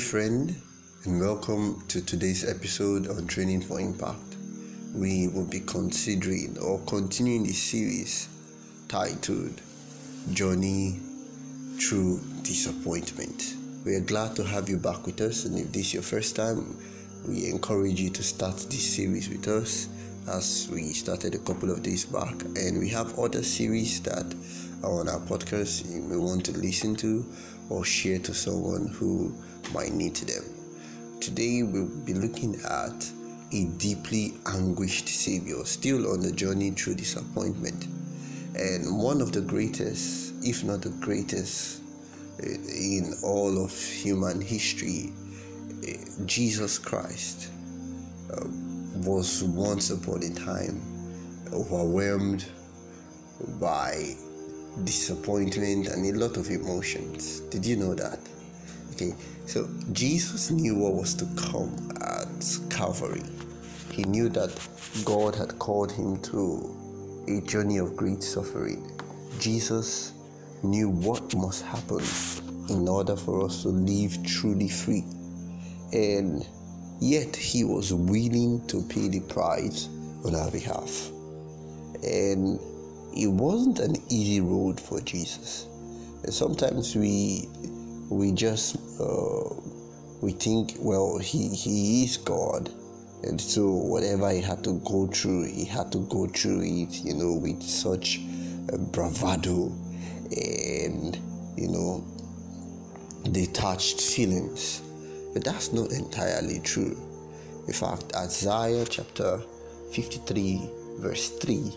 Friend, and welcome to today's episode on Training for Impact. We will be considering or continuing the series titled Journey Through Disappointment. We are glad to have you back with us, and if this is your first time, we encourage you to start this series with us as we started a couple of days back, and we have other series that on our podcast you may want to listen to or share to someone who might need them. Today, we'll be looking at a deeply anguished Savior, still on the journey through disappointment, and one of the greatest, if not the greatest, in all of human history, Jesus Christ. Uh, was once upon a time overwhelmed by disappointment and a lot of emotions. Did you know that? Okay, so Jesus knew what was to come at Calvary. He knew that God had called him to a journey of great suffering. Jesus knew what must happen in order for us to live truly free. And Yet he was willing to pay the price on our behalf. And it wasn't an easy road for Jesus. Sometimes we we just uh, we think, well, he he is God, and so whatever he had to go through, he had to go through it, you know, with such bravado and you know detached feelings but that's not entirely true. In fact, Isaiah chapter 53, verse 3,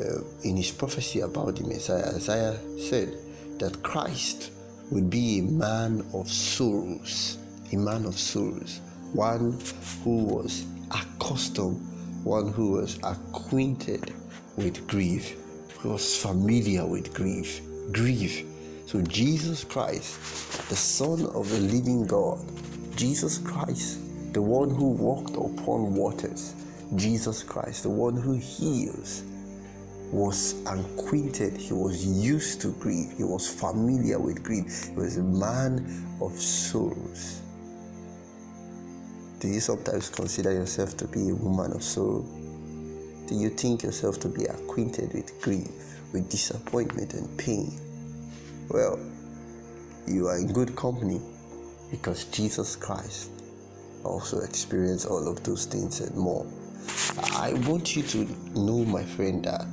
uh, in his prophecy about the Messiah, Isaiah said that Christ would be a man of sorrows, a man of sorrows, one who was accustomed, one who was acquainted with grief, who was familiar with grief, grief. So Jesus Christ, the Son of the living God, Jesus Christ, the one who walked upon waters, Jesus Christ, the one who heals, was acquainted, he was used to grief, he was familiar with grief, he was a man of sorrows. Do you sometimes consider yourself to be a woman of sorrow? Do you think yourself to be acquainted with grief, with disappointment and pain? Well, you are in good company because Jesus Christ also experienced all of those things and more. I want you to know, my friend, that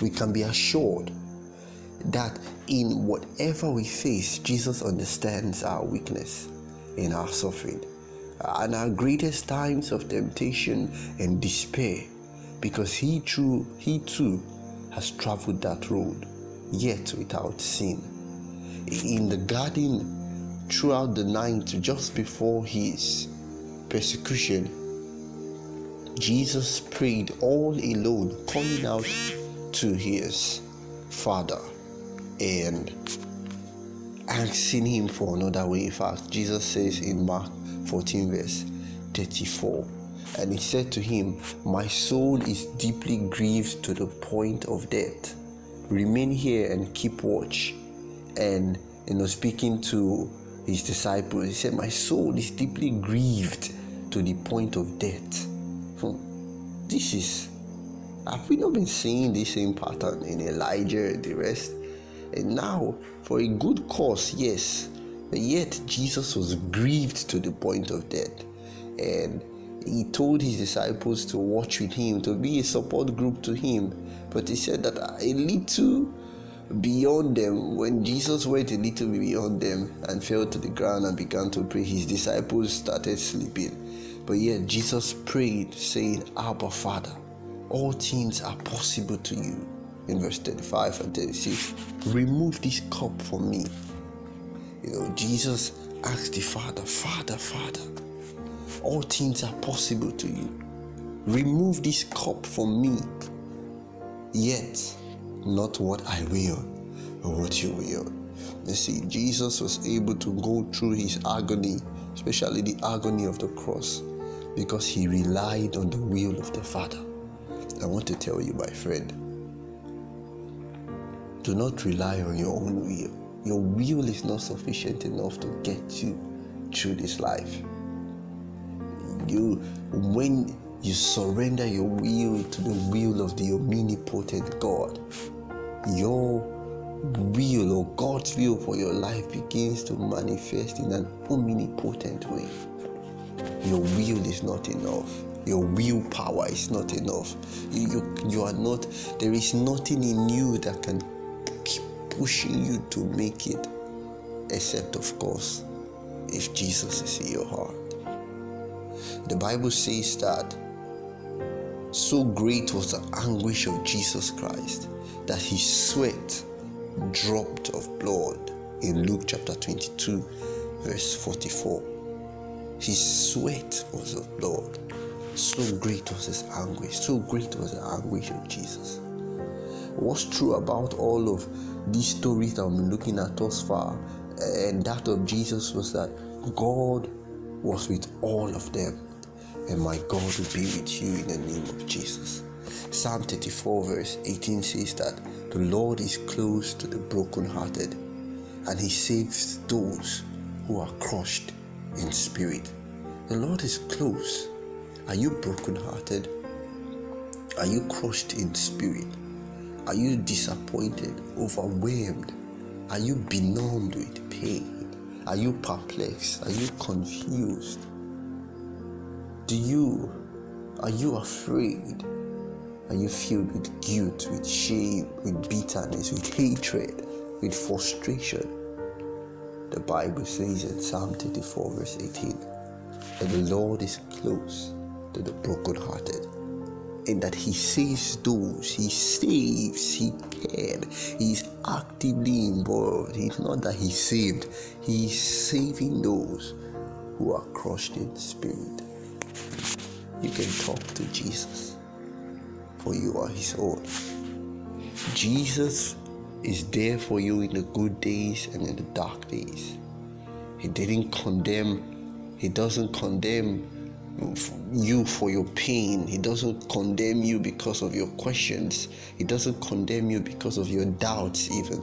we can be assured that in whatever we face, Jesus understands our weakness and our suffering. And our greatest times of temptation and despair because he too he too has traveled that road yet without sin. In the garden throughout the night just before his persecution, Jesus prayed all alone, calling out to his Father and asking him for another way. In fact, Jesus says in Mark 14, verse 34, and he said to him, My soul is deeply grieved to the point of death. Remain here and keep watch. And you know, speaking to his disciples. He said, My soul is deeply grieved to the point of death. Hmm. This is, have we not been seeing the same pattern in Elijah and the rest? And now, for a good cause, yes, but yet Jesus was grieved to the point of death. And he told his disciples to watch with him, to be a support group to him. But he said that a little beyond them when jesus went a little beyond them and fell to the ground and began to pray his disciples started sleeping but yet jesus prayed saying abba father all things are possible to you in verse 35 and 36 remove this cup from me you know jesus asked the father father father all things are possible to you remove this cup from me yet not what I will, but what you will. You see, Jesus was able to go through his agony, especially the agony of the cross, because he relied on the will of the Father. I want to tell you, my friend, do not rely on your own will. Your will is not sufficient enough to get you through this life. You, when you surrender your will to the will of the omnipotent God, your will or God's will for your life begins to manifest in an omnipotent way. Your will is not enough. Your willpower is not enough. You, you, you are not, there is nothing in you that can keep pushing you to make it, except, of course, if Jesus is in your heart. The Bible says that so great was the anguish of Jesus Christ that his sweat dropped of blood in Luke chapter 22, verse 44. His sweat was of blood. So great was his anguish. So great was the anguish of Jesus. What's true about all of these stories that we've been looking at thus far and that of Jesus was that God was with all of them, and my God will be with you in the name of Jesus. Psalm 34, verse 18 says that the Lord is close to the brokenhearted, and He saves those who are crushed in spirit. The Lord is close. Are you brokenhearted? Are you crushed in spirit? Are you disappointed, overwhelmed? Are you benumbed with pain? Are you perplexed? Are you confused? Do you are you afraid? Are you filled with guilt, with shame, with bitterness, with hatred, with frustration? The Bible says in Psalm 34, verse 18, that the Lord is close to the brokenhearted. In that he saves those he saves he cared he's actively involved. It's not that he saved. He's saving those who are crushed in spirit. You can talk to jesus for you are his own. Jesus is there for you in the good days and in the dark days. He didn't condemn he doesn't condemn you for your pain. He doesn't condemn you because of your questions. He doesn't condemn you because of your doubts, even.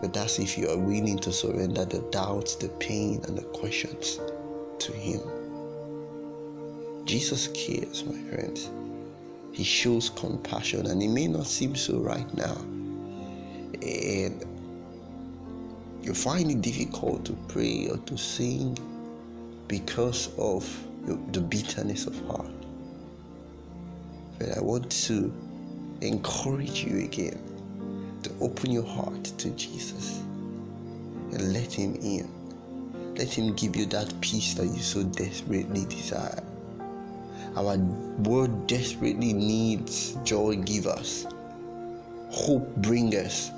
But that's if you are willing to surrender the doubts, the pain, and the questions to Him. Jesus cares, my friends. He shows compassion, and it may not seem so right now. And you find it difficult to pray or to sing because of the bitterness of heart. But I want to encourage you again to open your heart to Jesus and let Him in. Let Him give you that peace that you so desperately desire. Our world desperately needs joy givers, hope bringers,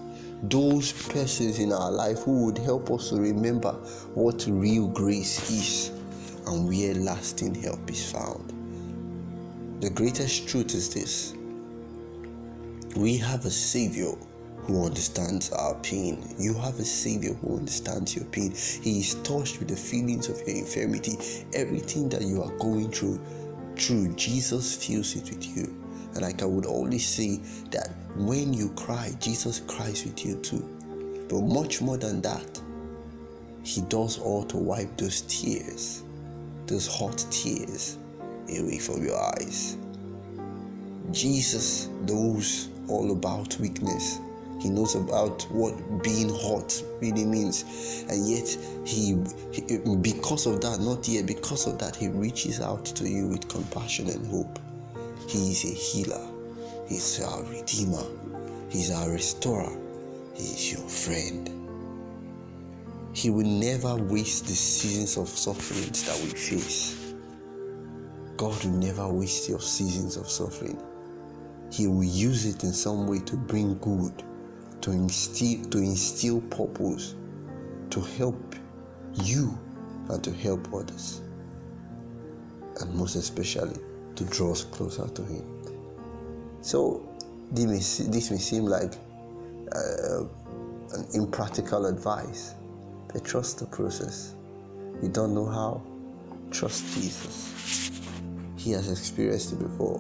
those persons in our life who would help us to remember what real grace is and where lasting help is found. The greatest truth is this we have a Savior who understands our pain. You have a Savior who understands your pain. He is touched with the feelings of your infirmity. Everything that you are going through, through Jesus feels it with you. And like I would always say that when you cry, Jesus cries with you too. But much more than that, He does all to wipe those tears those hot tears away from your eyes. Jesus knows all about weakness. He knows about what being hot really means. And yet, he, he, because of that, not yet, because of that, He reaches out to you with compassion and hope. He is a healer, He's our Redeemer, He's our Restorer, He is your friend. He will never waste the seasons of sufferings that we face. God will never waste your seasons of suffering. He will use it in some way to bring good, to instill, to instill purpose, to help you and to help others. And most especially, to draw us closer to Him. So, this may, this may seem like uh, an impractical advice, but trust the process. You don't know how? Trust Jesus. He has experienced it before.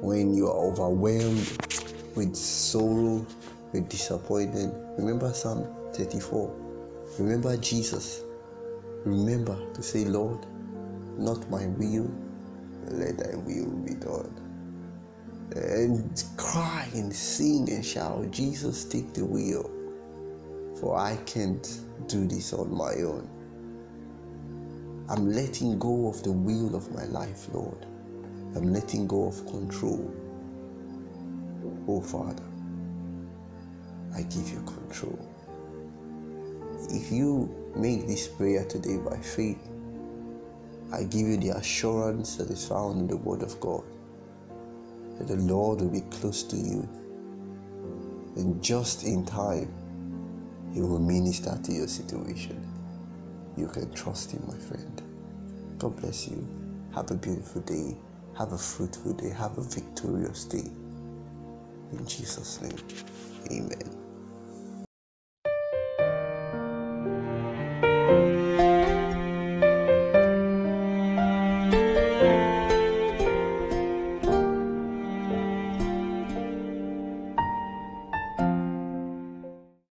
When you are overwhelmed with sorrow, with disappointment, remember Psalm 34. Remember Jesus. Remember to say, Lord, not my will, let thy will be done. And cry and sing and shout, Jesus, take the wheel, for I can't do this on my own. I'm letting go of the wheel of my life, Lord. I'm letting go of control. Oh, Father, I give you control. If you make this prayer today by faith, I give you the assurance that is found in the Word of God that the Lord will be close to you. And just in time, He will minister to your situation. You can trust Him, my friend. God bless you. Have a beautiful day. Have a fruitful day. Have a victorious day. In Jesus' name, amen.